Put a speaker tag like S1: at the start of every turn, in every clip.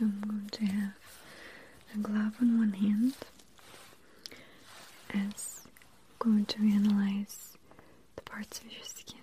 S1: So I'm going to have a glove on one hand as I'm going to analyze the parts of your skin.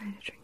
S1: try to drink.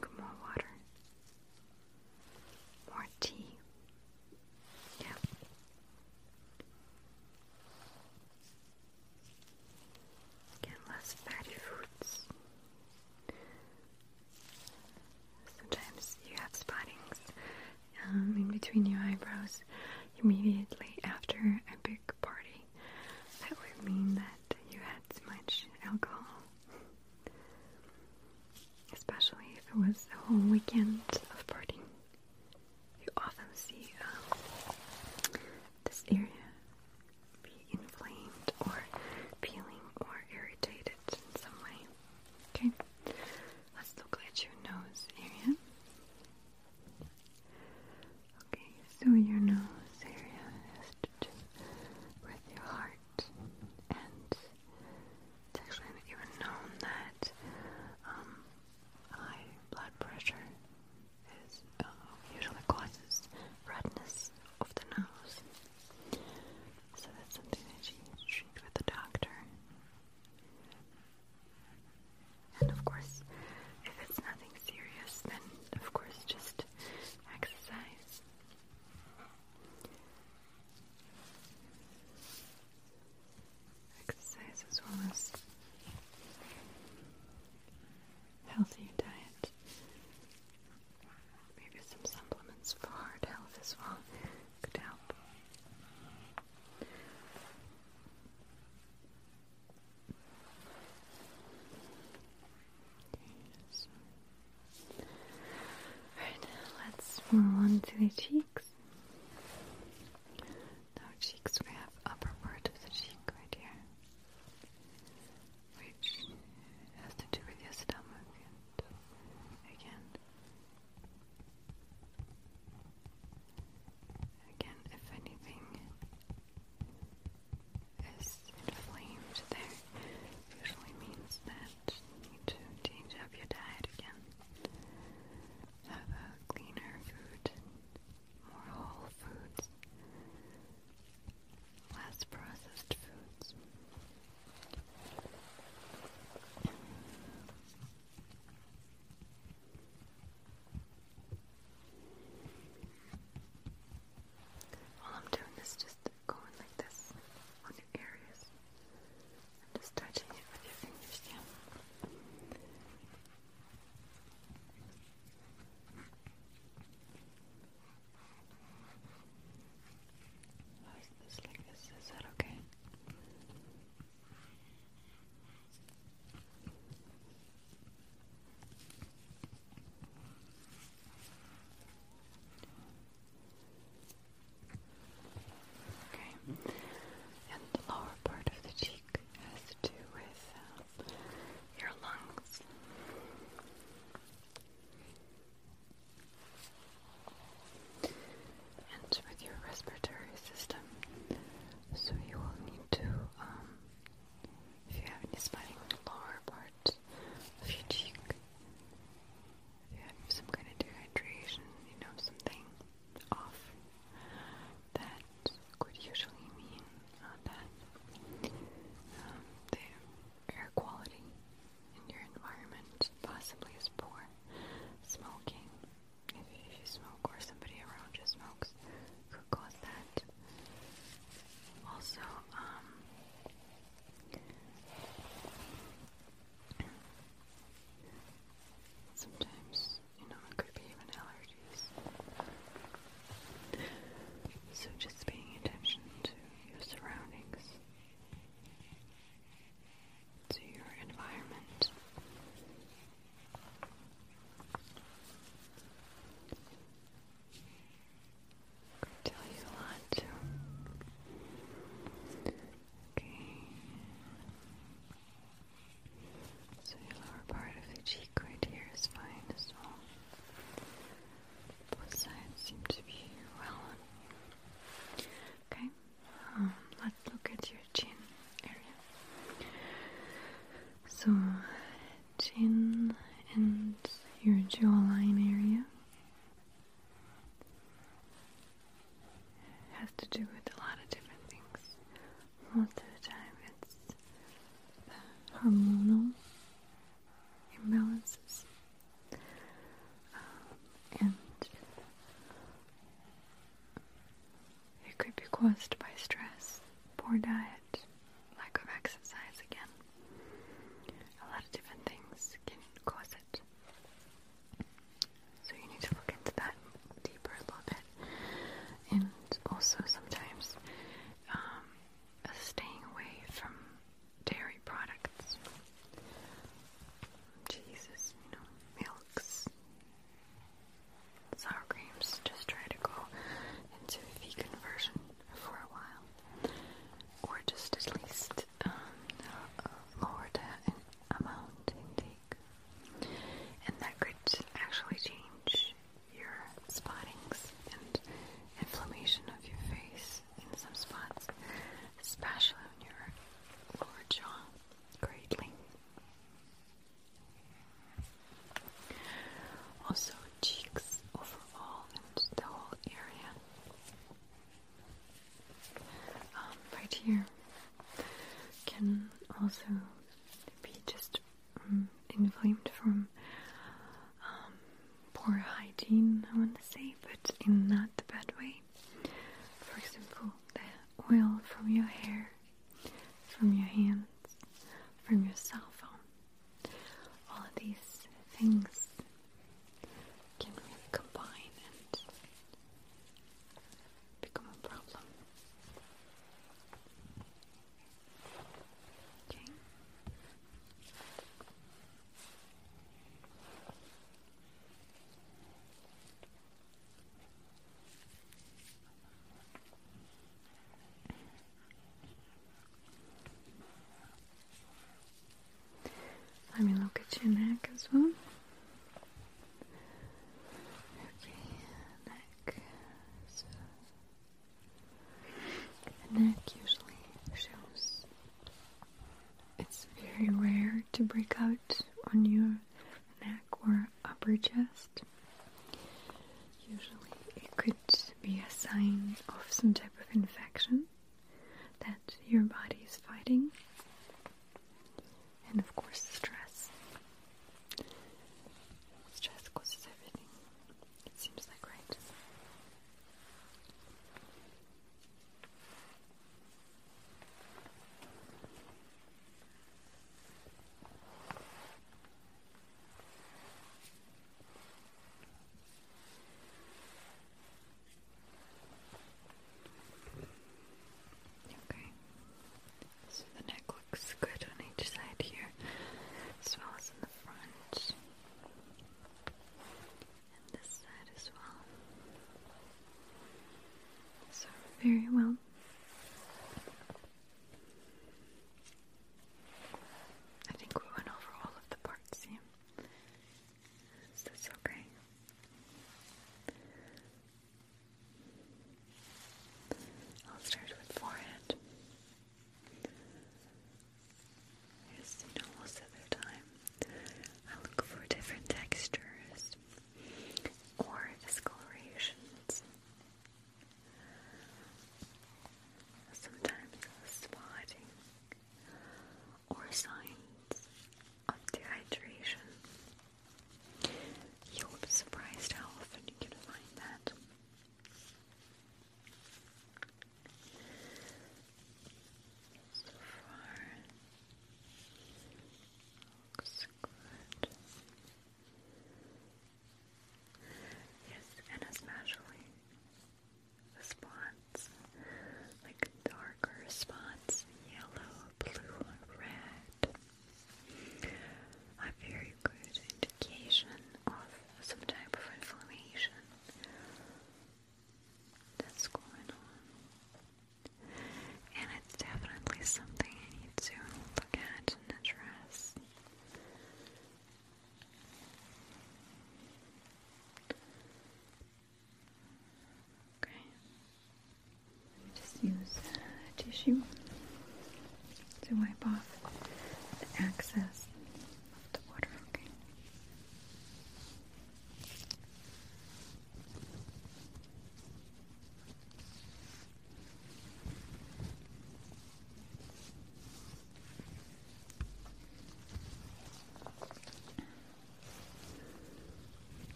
S1: A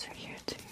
S1: closer here to your